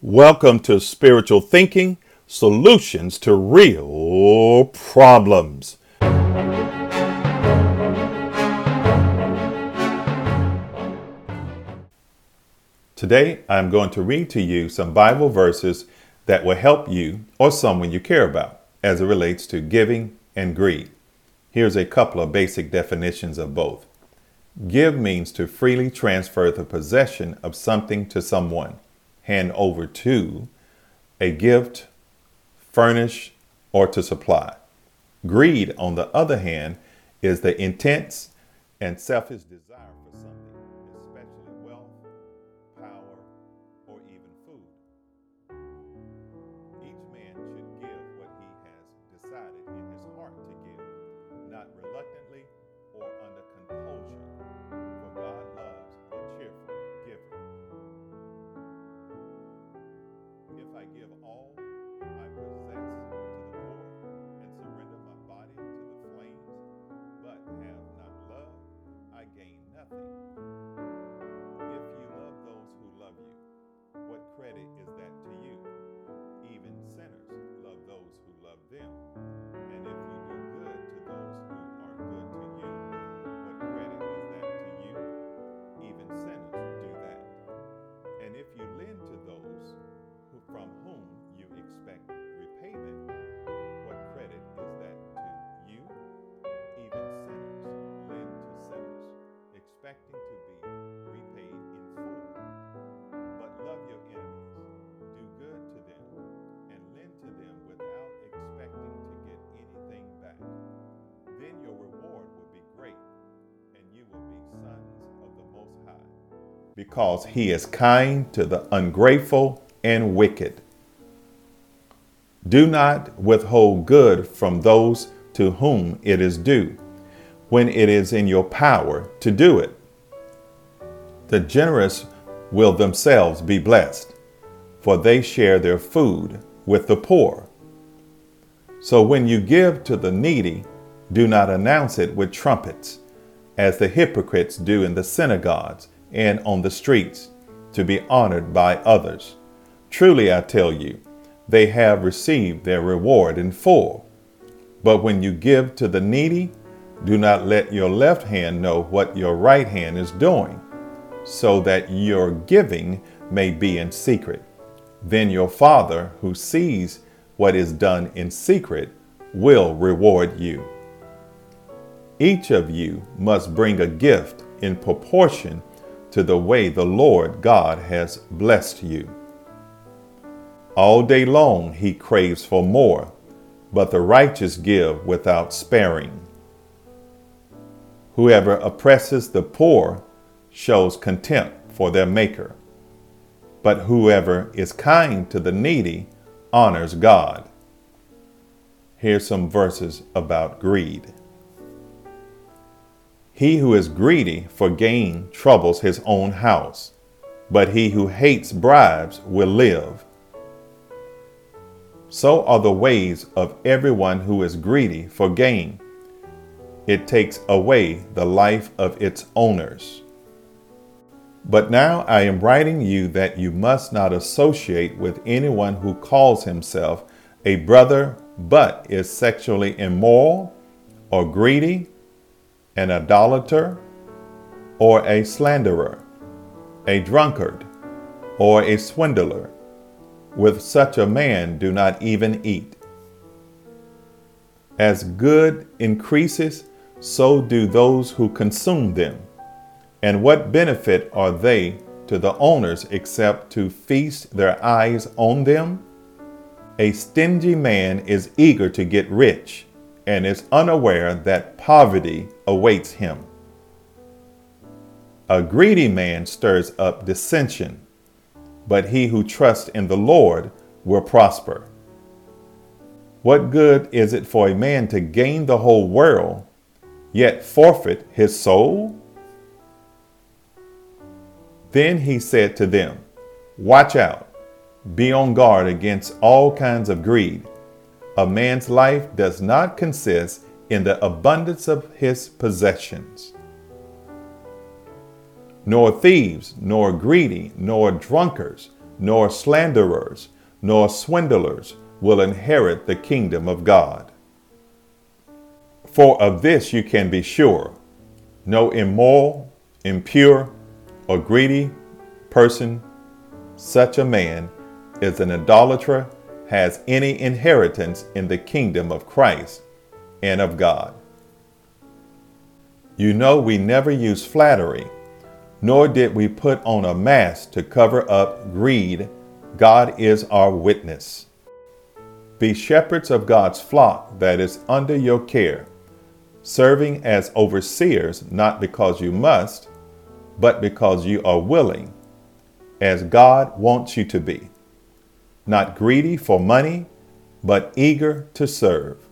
Welcome to Spiritual Thinking Solutions to Real Problems. Today, I'm going to read to you some Bible verses that will help you or someone you care about as it relates to giving and greed. Here's a couple of basic definitions of both. Give means to freely transfer the possession of something to someone hand over to, a gift, furnish, or to supply. Greed, on the other hand, is the intense and selfish desire for something, especially wealth, power, or even food. Each man should give what he has decided in his heart to give, not reluctantly nothing. Because he is kind to the ungrateful and wicked. Do not withhold good from those to whom it is due, when it is in your power to do it. The generous will themselves be blessed, for they share their food with the poor. So when you give to the needy, do not announce it with trumpets, as the hypocrites do in the synagogues and on the streets, to be honored by others. Truly I tell you, they have received their reward in full. But when you give to the needy, do not let your left hand know what your right hand is doing, so that your giving may be in secret. Then your Father, who sees what is done in secret, will reward you. Each of you must bring a gift in proportion to the way the Lord God has blessed you. All day long he craves for more, but the righteous give without sparing. Whoever oppresses the poor shows contempt for their Maker, but whoever is kind to the needy honors God. Here's some verses about greed. He who is greedy for gain troubles his own house, but he who hates bribes will live. So are the ways of everyone who is greedy for gain. It takes away the life of its owners. But now I am writing you that you must not associate with anyone who calls himself a brother but is sexually immoral or greedy, an idolater, or a slanderer, a drunkard, or a swindler. With such a man, do not even eat. As good increases, so do those who consume them. And what benefit are they to the owners except to feast their eyes on them? A stingy man is eager to get rich and is unaware that poverty awaits him. A greedy man stirs up dissension, but he who trusts in the Lord will prosper. What good is it for a man to gain the whole world, yet forfeit his soul? Then he said to them, Watch out, be on guard against all kinds of greed. A man's life does not consist in the abundance of his possessions. Nor thieves, nor greedy, nor drunkards, nor slanderers, nor swindlers will inherit the kingdom of God. For of this you can be sure no immoral, impure, or greedy person, such a man, is an idolater, has any inheritance in the kingdom of Christ and of God. You know, we never use flattery, nor did we put on a mask to cover up greed. God is our witness. Be shepherds of God's flock that is under your care, serving as overseers, not because you must, but because you are willing, as God wants you to be. Not greedy for money, but eager to serve